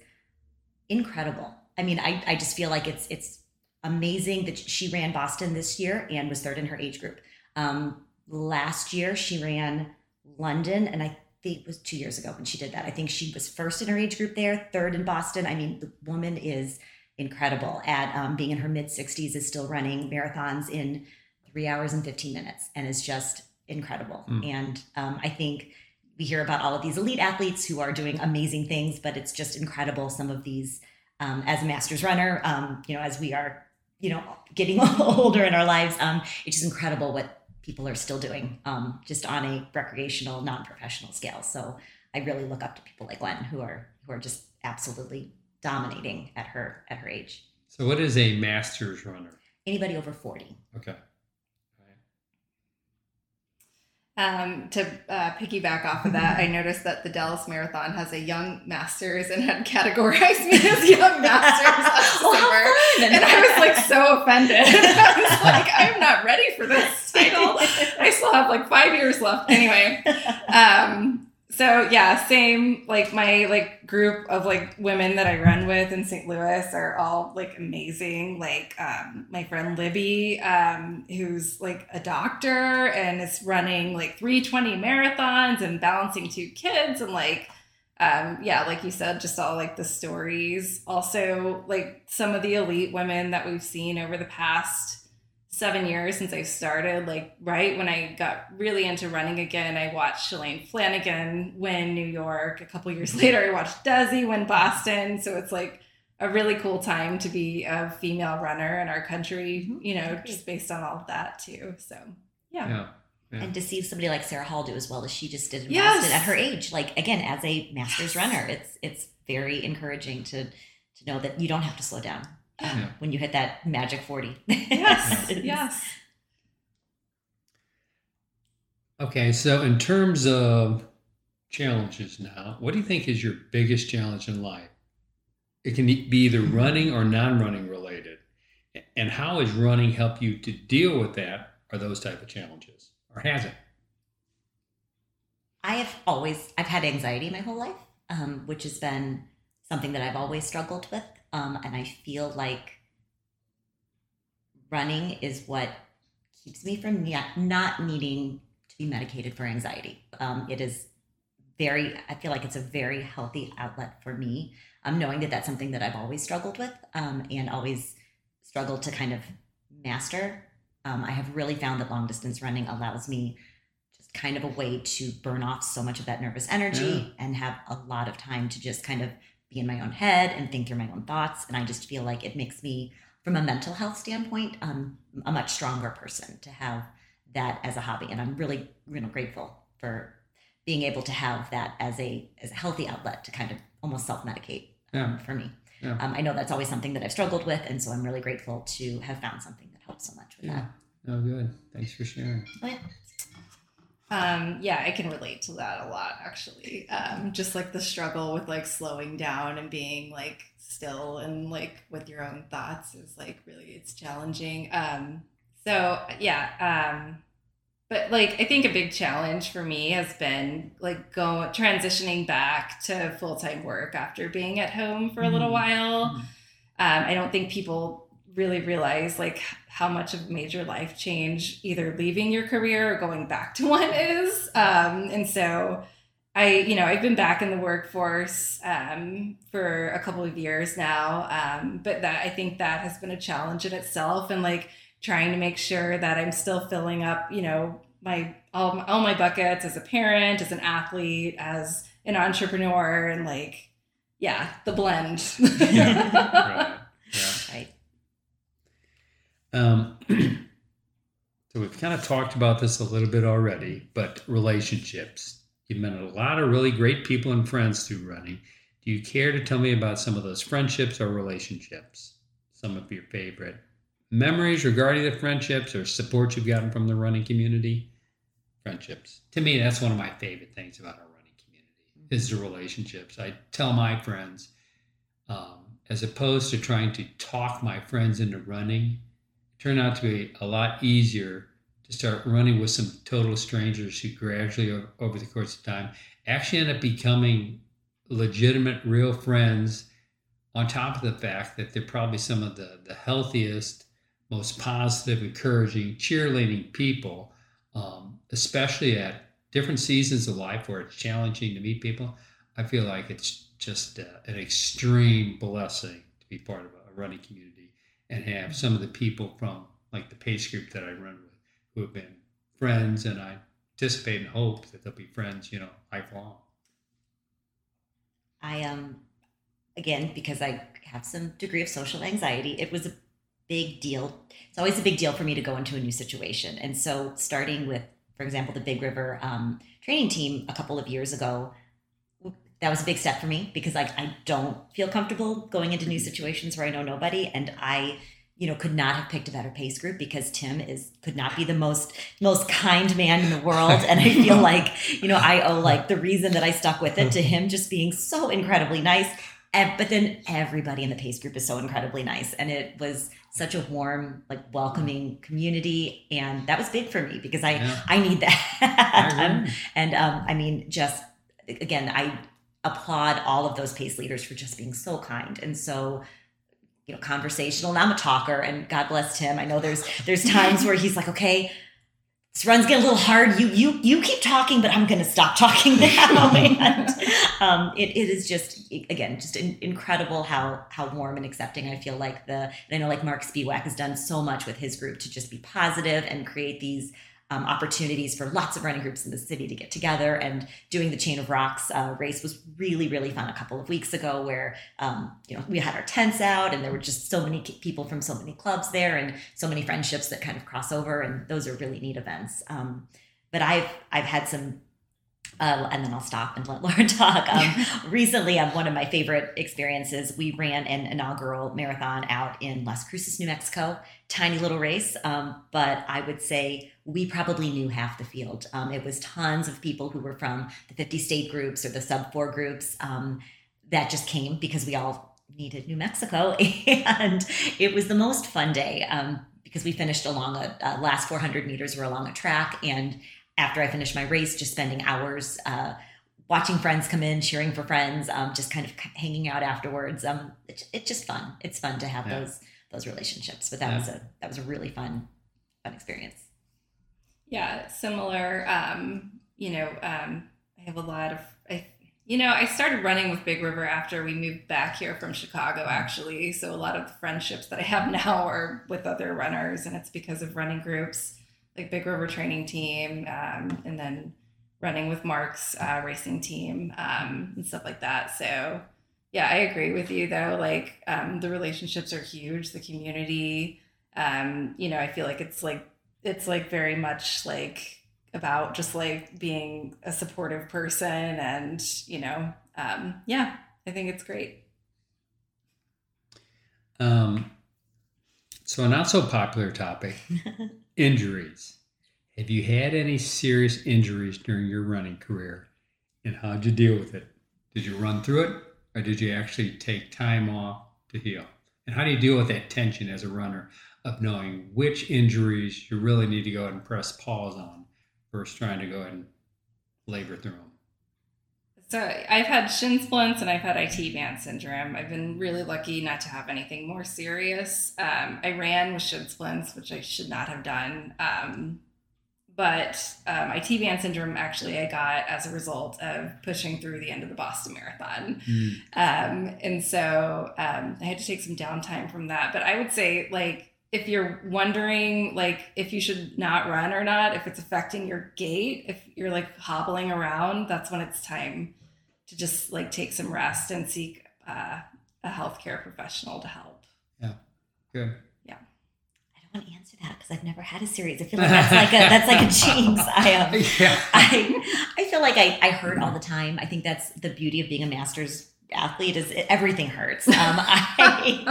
incredible. I mean, I, I just feel like it's it's amazing that she ran Boston this year and was third in her age group. Um, last year she ran London and I think it was two years ago when she did that. I think she was first in her age group there, third in Boston. I mean, the woman is incredible at um, being in her mid 60s, is still running marathons in three hours and 15 minutes, and is just incredible. Mm. And um, I think we hear about all of these elite athletes who are doing amazing things, but it's just incredible. Some of these, um, as a masters runner, um, you know, as we are, you know, getting older in our lives, um, it's just incredible what people are still doing um, just on a recreational, non-professional scale. So I really look up to people like Gwen who are who are just absolutely dominating at her at her age. So, what is a master's runner? Anybody over 40. Okay. Um, to uh, piggyback off of that, I noticed that the Dallas Marathon has a young masters and had categorized me as young masters Well, how fun! And I was like so offended. I was like, I'm not ready for this title. I still have like five years left. Anyway, um, so yeah, same. Like my like group of like women that I run with in St. Louis are all like amazing. Like um, my friend Libby, um, who's like a doctor and is running like 320 marathons and balancing two kids and like um, yeah, like you said, just all like the stories. Also, like some of the elite women that we've seen over the past seven years since I started. Like right when I got really into running again, I watched Shalane Flanagan win New York. A couple years later, I watched Desi win Boston. So it's like a really cool time to be a female runner in our country. Mhm. You know, just based on all of that too. So yeah. Yeah. Yeah. And to see somebody like Sarah Hall do as well as she just did in Yes. Boston at her age, like again, as a masters runner, it's it's very encouraging to to know that you don't have to slow down Yeah. when you hit that magic forty. Yes. Yes. Okay. So, in terms of challenges now, what do you think is your biggest challenge in life? It can be either running or non running related. And how has running helped you to deal with that or those type of challenges? Or has it? I have always I've had anxiety my whole life, um, which has been something that I've always struggled with, um, and I feel like running is what keeps me from not, needing to be medicated for anxiety. Um, it is very I feel like it's a very healthy outlet for me. Um, knowing that that's something that I've always struggled with, um, and always struggled to kind of master. Um, I have really found that long distance running allows me just kind of a way to burn off so much of that nervous energy and have a lot of time to just kind of be in my own head and think through my own thoughts. And I just feel like it makes me, from a mental health standpoint, um, a much stronger person to have that as a hobby. And I'm really, you know, grateful for being able to have that as a as a healthy outlet to kind of almost self medicate Yeah. for me. Yeah. Um, I know that's always something that I've struggled with, and so I'm really grateful to have found something that helps so much with Yeah. Oh, good. Thanks for sharing. that. Um, yeah, I can relate to that a lot actually. Um, just like the struggle with like slowing down and being like still and like with your own thoughts is like really it's challenging. Um, so yeah, um, but like I think a big challenge for me has been like go transitioning back to full time work after being at home for a little Mhm. while. Mhm. Um, I don't think people really realize like how much of a major life change either leaving your career or going back to one is. Um, and so I, you know, I've been back in the workforce um, for a couple of years now, um, but that I think that has been a challenge in itself, and like trying to make sure that I'm still filling up, you know, my all, my- all my buckets as a parent, as an athlete, as an entrepreneur, and like, yeah, the blend. Yeah. right. Yeah. Right. Um, so we've kind of talked about this a little bit already, but relationships. You've met a lot of really great people and friends through running. Do you care to tell me about some of those friendships or relationships? Some of your favorite memories regarding the friendships or support you've gotten from the running community? Friendships. To me, that's one of my favorite things about our running community is the relationships. I tell my friends, um, as opposed to trying to talk my friends into running, turned out to be a lot easier to start running with some total strangers who gradually, over the course of time, actually end up becoming legitimate, real friends. On top of the fact that they're probably some of the, the healthiest, most positive, encouraging, cheerleading people, um, especially at different seasons of life where it's challenging to meet people, I feel like it's just uh, an extreme blessing to be part of a running community and have some of the people from like the pace group that I run with who have been friends, and I anticipate and hope that they'll be friends, you know, lifelong. I um again because I have some degree of social anxiety. It was a big deal. It's always a big deal for me to go into a new situation, and so starting with, for example, the Big River um, training team a couple of years ago, that was a big step for me because like I don't feel comfortable going into new situations where I know nobody, and I you know could not have picked a better pace group because tim is could not be the most most kind man in the world. And i feel like you know i owe like the reason that i stuck with it to him just being so incredibly nice. And, but then everybody in the pace group is so incredibly nice. And it was such a warm like welcoming community. And that was big for me because i Yeah. i need that. And um, i mean just again i applaud all of those pace leaders for just being so kind and so you know conversational. And i'm a talker and god bless tim. I know there's there's times where he's like okay this run's getting a little hard. You you you keep talking but i'm gonna stop talking now. And um, it, it is just again just in, incredible how how warm and accepting i feel like the and i know like mark spiewak has done so much with his group to just be positive and create these um, opportunities for lots of running groups in the city to get together and doing the chain of rocks uh, race was really really fun a couple of weeks ago where um, you know we had our tents out and there were just so many people from so many clubs there and so many friendships that kind of cross over and those are really neat events um, but i've i've had some uh, and then I'll stop and let Lauren talk. Um, recently, um, one of my favorite experiences, we ran an inaugural marathon out in Las Cruces, New Mexico. Tiny little race, um, but I would say we probably knew half the field. Um, it was tons of people who were from the 50 state groups or the sub four groups um, that just came because we all needed New Mexico. And it was the most fun day um, because we finished along a, uh last 400 meters were along a track. And after I finished my race, just spending hours uh, watching friends come in, cheering for friends, um, just kind of hanging out afterwards. Um, it, it's just fun. It's fun to have Yeah. those those relationships. But that Yeah. was a that was a really fun fun experience. Yeah, similar. Um, you know, um, I have a lot of, I, you know, I started running with Big River after we moved back here from Chicago, actually. So a lot of the friendships that I have now are with other runners, and it's because of running groups like Big River Training Team, um, and then running with Mark's uh, racing team um, and stuff like that. So, yeah, I agree with you though. Like, um, the relationships are huge. The community, um, you know, I feel like it's like it's like very much like about just like being a supportive person and you know um yeah i think it's great Um, so, a not so popular topic injuries. Have you had any serious injuries during your running career? And how'd you deal with it? Did you run through it or did you actually take time off to heal? And how do you deal with that tension as a runner of knowing which injuries you really need to go ahead and press pause on versus trying to go ahead and labor through them? so i've had shin splints and i've had IT band syndrome. I've been really lucky not to have anything more serious. Um, i ran with shin splints which i should not have done. Um, but um, IT band syndrome actually i got as a result of pushing through the end of the boston marathon. Um, and so um, I had to take some downtime from that. But I would say, like, if you're wondering, like, if you should not run or not, if it's affecting your gait, if you're like hobbling around, that's when it's time to just like take some rest and seek uh, a healthcare professional to help. Yeah. Good. Yeah. I don't want to answer that because I've never had a series. I feel like that's like a that's like a jinx. I um, yeah. I I feel like I, I hurt all the time. I think that's the beauty of being a master's athlete is everything hurts. Um, I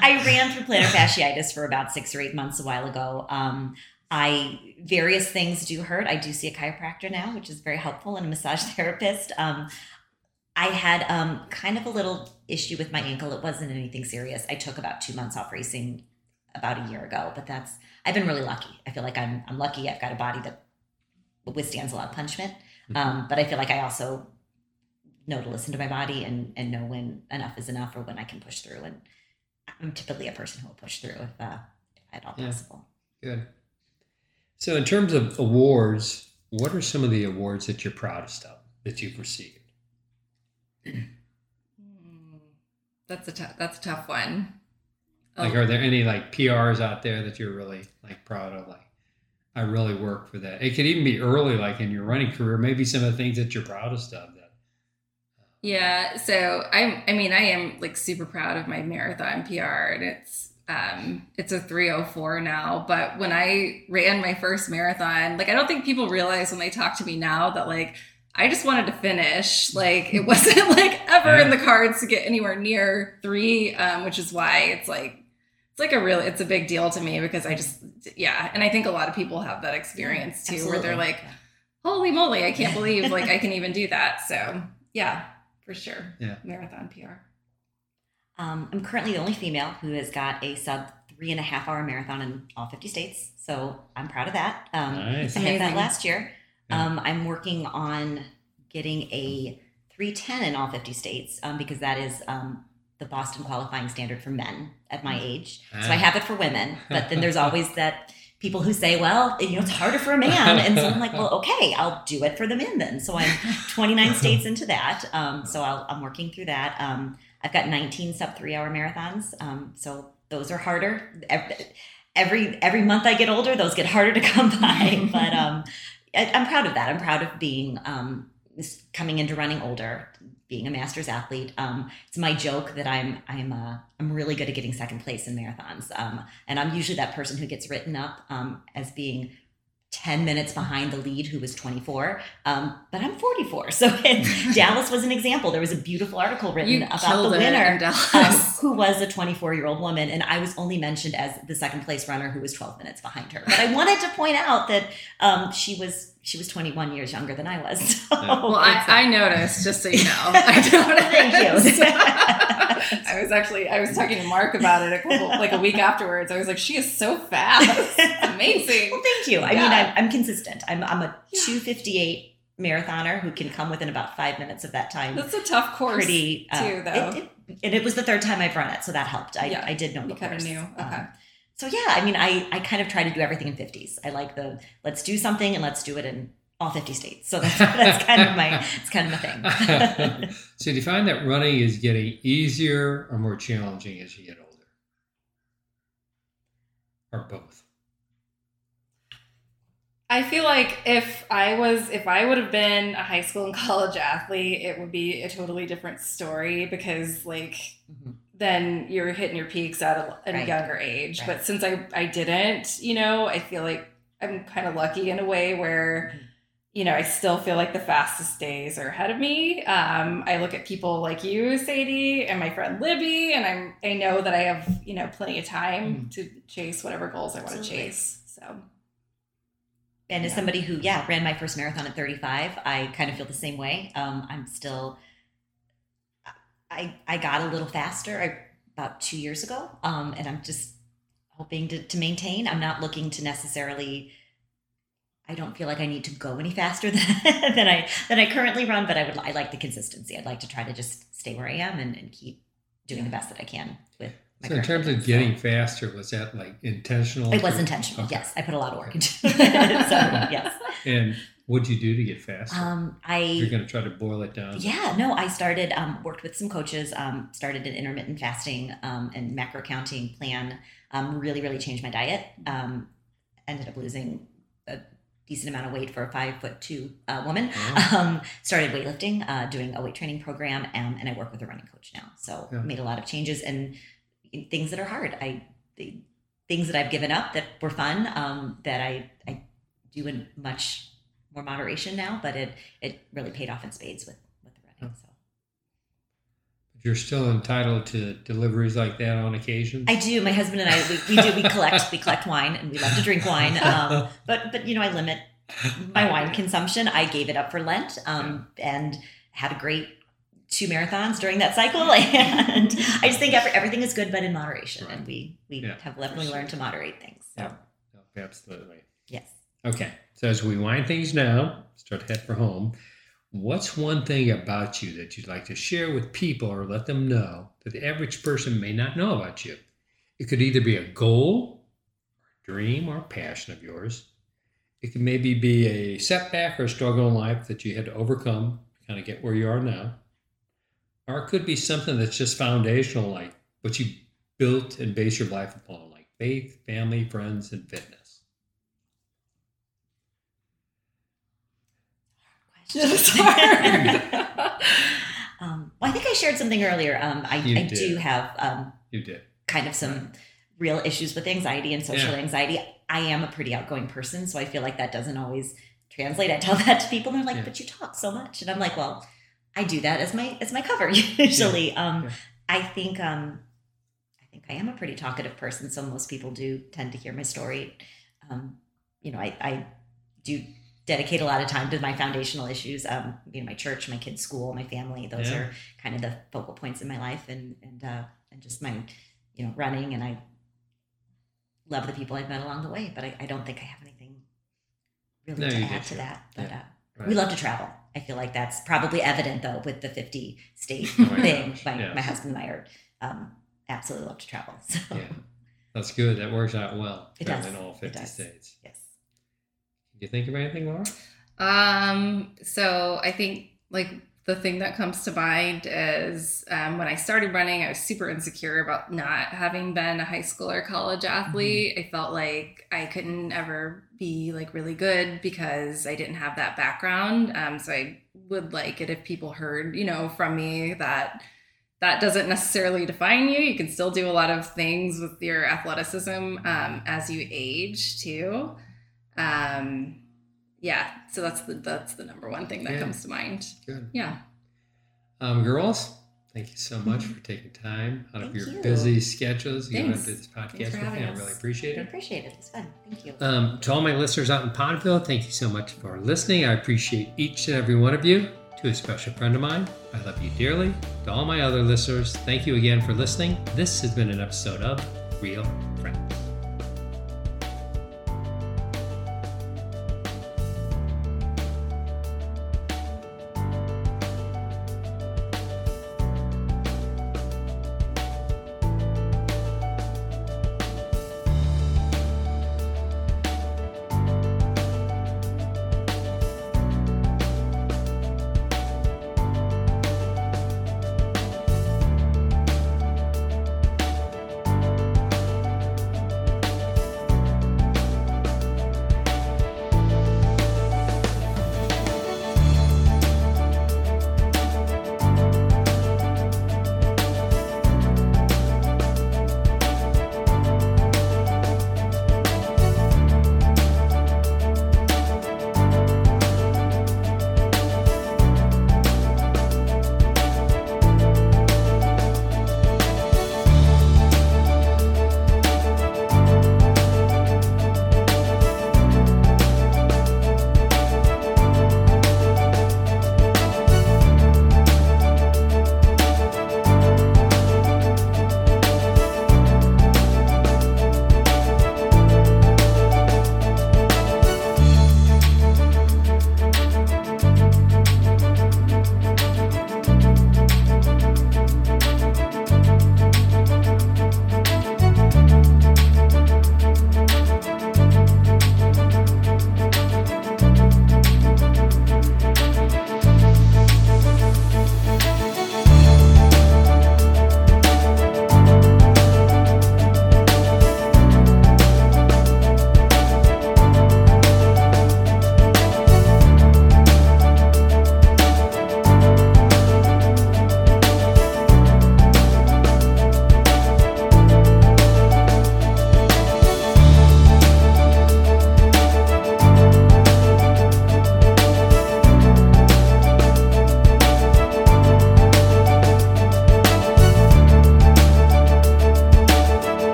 I ran through plantar fasciitis for about six or eight months a while ago. Um, I various things do hurt. I do see a chiropractor now, which is very helpful, and a massage therapist. Um, I had um, kind of a little issue with my ankle. It wasn't anything serious. I took about two months off racing about a year ago, but that's I've been really lucky. I feel like I'm I'm lucky. I've got a body that withstands a lot of punishment. Um, but I feel like I also know to listen to my body and and know when enough is enough or when I can push through. And I'm typically a person who will push through if, uh, if at all Yeah. possible. Good. So, in terms of awards what are some of the awards that you're proudest of that you've received? Hmm, That's a tough. That's a tough one. Like, Oh, are there any like PRs out there that you're really like proud of? Like, I really work for that. It could even be early, like in your running career. Maybe some of the things that you're proudest of. That Yeah, so I'm I mean I am like super proud of my marathon PR and it's um it's a 304 now, but when I ran my first marathon, like I don't think people realize when they talk to me now that like I just wanted to finish. Like it wasn't like ever in the cards to get anywhere near 3 um which is why it's like it's like a really it's a big deal to me because I just yeah, and I think a lot of people have that experience too where they're like holy moly, I can't believe like I can even do that. So yeah, for sure. Yeah. Marathon PR. Um, I'm currently the only female who has got a sub three and a half hour marathon in all 50 states. So I'm proud of that. Um, Nice. I had that last year. Yeah. Um, I'm working on getting a 310 in all 50 states um, because that is um, the Boston qualifying standard for men at my age. So I Ah. have it for women, but then there's always that people who say, well, you know, it's harder for a man. And so I'm like, well, okay, I'll do it for the men then. So I'm 29 states into that. Um, so I'll, I'm working through that. Um, I've got 19 sub three hour marathons. Um, so those are harder. Every, every month I get older, those get harder to come by. but um, I, I'm proud of that. I'm proud of being um, this- coming into running older, being a masters athlete. Um, it's my joke that I'm I'm uh, I'm really good at getting second place in marathons. Um, and I'm usually that person who gets written up um, as being 10 minutes behind the lead who was 24 um, but i'm 44 so dallas was an example there was a beautiful article written You about the winner um, who was a 24 year old woman and i was only mentioned as the second place runner who was 12 minutes behind her but i wanted to point out that um, she was she was 21 years younger than i was so well, I, I noticed, just so you know. I noticed. Thank you. I was actually I was talking to Mark about it a couple like a week afterwards. I was like, she is so fast. It's amazing. Well, thank you. I mean, I'm, I'm consistent. I'm, I'm a Yeah. 258 marathoner who can come within about five minutes of that time. That's a tough course. Pretty, uh, too, though. It, it, and it was the third time I've run it, so that helped. I, Yeah. I did know You the kinda course. knew. Um, Okay. So yeah, I mean, I, I kind of try to do everything in 50s. I like the let's do something and let's do it in all 50 states. So that's, that's kind of my it's kind of my thing. so do you find that running is getting easier or more challenging as you get older? Or both? I feel like if I was, if I would have been a high school and college athlete, it would be a totally different story because, like, Mhm. Then you're hitting your peaks at a, at a younger age. Right. But since I, I didn't, you know, I feel like I'm kind of lucky in a way where, Mhm. you know, I still feel like the fastest days are ahead of me. Um, I look at people like you, Sadie, and my friend Libby, and I'm I know that I have you know plenty of time to chase whatever goals I want to chase. So And as somebody who, yeah, ran my first marathon at 35, I kind of feel the same way. Um, I'm still, I I got a little faster I, about two years ago, um, and I'm just hoping to, to maintain. I'm not looking to necessarily. I don't feel like I need to go any faster than, than I than I currently run, but I would I like the consistency. I'd like to try to just stay where I am and, and keep doing the best that I can with. My So in terms of getting faster, was that like intentional? it was intentional. Okay. Yes, I put a lot of work into it. so yes. And what'd you do to get faster? Um, I You're going to try to boil it down. yeah no I started um, worked with some coaches um, started an intermittent fasting um, and macro counting plan um, really really changed my diet um, ended up losing a decent amount of weight for a five foot two uh, woman Oh. um, started weightlifting uh, doing a weight training program um, and I work with a running coach now so Yeah. made a lot of changes and things that are hard I the, things that I've given up that were fun um, that I I do in much more moderation now, but it it really paid off in spades with with the running. So You're still entitled to deliveries like that on occasion? I do. My husband and I we, we do we collect we collect wine and we love to drink wine. Um, but but you know I limit my wine consumption. I gave it up for Lent um, and had a great two marathons during that cycle. And I just think every, everything is good, but in moderation. Right. And we we Yeah, have definitely learned to moderate things. So Yeah. Absolutely. yes. Okay. So as we wind things down, start to head for home, what's one thing about you that you'd like to share with people or let them know that the average person may not know about you? It could either be a goal, dream, or passion of yours. it could maybe be a setback or a struggle in life that you had to overcome to kind of get where you are now. Or it could be something that's just foundational, like what you built and base your life upon, like faith, family, friends, and fitness. It's hard. um, well, I think I shared something earlier. Um, I, I do have um, You did. kind of some real issues with anxiety and social Yeah. anxiety. I am a pretty outgoing person, so I feel like that doesn't always translate. I tell that to people, and they're like, Yeah. "But you talk so much," and I'm like, "Well, I do that as my as my cover usually." Um, Yeah. I think um, I think I am a pretty talkative person, so most people do tend to hear my story. Um, you know, I, I do dedicate a lot of time to my foundational issues. Um, you know, my church, my kids' school, my family. Those Yeah. are kind of the focal points in my life, and and uh, and just my you know running. And I love the people I've met along the way, but I, I don't think I have anything really No, to add to that. But Yeah. uh, Right. we love to travel. I feel like that's probably evident though with the 50 state Oh my thing. gosh, My, my husband and I are um, absolutely love to travel. So Yeah. That's good. That works out well. It does. In all It 50 does. states. yes. You think of anything, Laura? Um, so I think like the thing that comes to mind is um, when I started running, I was super insecure about not having been a high school or college athlete. I felt like I couldn't ever be like really good because I didn't have that background. Um, so I would like it if people heard, you know, from me that that doesn't necessarily define you. You can still do a lot of things with your athleticism um, as you age too. Um, yeah, so that's the that's the number one thing that Yeah. comes to mind. Good. Yeah. Um, girls, thank you so much for taking time out of your you. busy schedules. You Thanks. to do this podcast with me. I really appreciate I it. appreciate it. It's fun. Thank you. Um, to all my listeners out in Podville, thank you so much for listening. I appreciate each and every one of you. To a special friend of mine, I love you dearly. To all my other listeners, thank you again for listening. This has been an episode of Real Friends.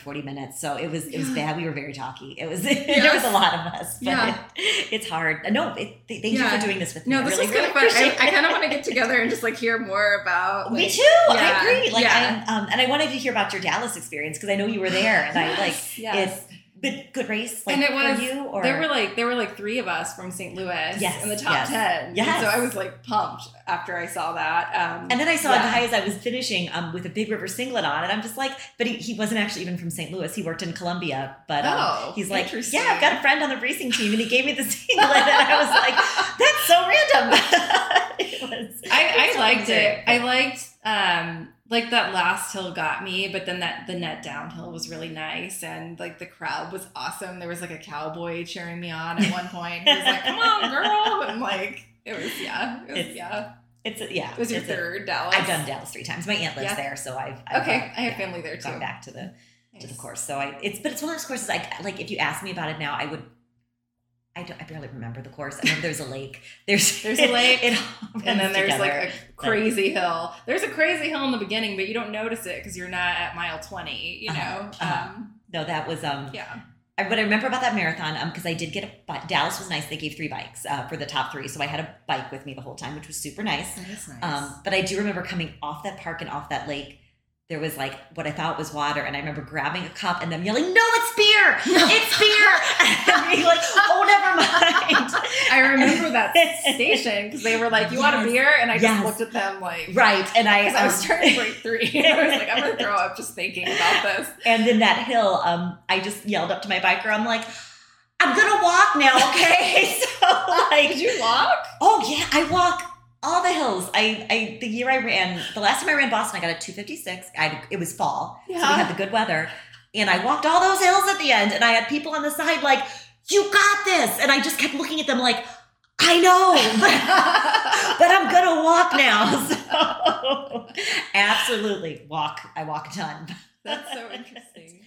Forty minutes. So it was it was bad. We were very talky. It was yes. there was a lot of us. But yeah. It, it's hard. Uh, no, it, thank yeah. you for doing this with me. No, this really, is really of fun. I, I, kind of want to get together and just like hear more about. Like, me too. Yeah. I agree. Like, I, um, and I wanted to hear about your Dallas experience because I know you were there, and yes. I like yes. it's good. Good race, like and it was you or there were like there were like three of us from St. Louis Yes, in the top yes, ten. yes. So I was like pumped after I saw that. Um, And then I saw yeah. a guy as I was finishing um, with a Big River singlet on, and I'm just like, but he, he wasn't actually even from St. Louis. He worked in Columbia, but um, Oh, he's like, yeah, I've got a friend on the racing team, and he gave me the singlet, and I was like, that's so random. it was, I, I liked it. I liked um like that last hill got me, but then that the net downhill was really nice and like the crowd was awesome. There was like a cowboy cheering me on at one point. He was like, "Come on, girl!" And like it was yeah, it was It's- yeah. It's a, yeah. It was your it's a- third Dallas. I've done Dallas three times. My aunt lives Yeah. there, so I've, I've Okay, uh, I have yeah, family there gone too. back to the to the course. So I it's but it's one of those courses like like if you ask me about it now, I would. I, don't, I barely remember the course. I know there's a lake. There's There's a lake, it all And then there's together. like a crazy hill. There's a crazy hill in the beginning, but you don't notice it because you're not at mile 20, you know? Uh-huh, uh-huh. Um, no, that was um. yeah. I, what I remember about that marathon, um, because I did get a Dallas was nice. They gave three bikes uh, for the top three, so I had a bike with me the whole time, which was super nice. That is nice. Um, but I do remember coming off that park and off that lake. There was like what I thought was water, and I remember grabbing a cup and them yelling, "No, it's beer! It's beer!" and being like, "Oh, never mind." I remember that station because they were like, "You want a beer?" And I just Yes. looked at them like, right, and I, Because I was um, to break three. I was like, "I'm gonna throw up just thinking about this." And then that hill, um, I just yelled up to my biker. I'm like, I'm gonna walk now, okay? so like, Did you walk? oh yeah, I walk all the hills. I, I the year I ran, the last time I ran Boston, I got a 256. I it was fall, so we had the good weather, and I walked all those hills at the end, and I had people on the side like, you got this, and I just kept looking at them like, I know, but, but I'm gonna walk now. So absolutely walk. I walk a ton. That's so interesting.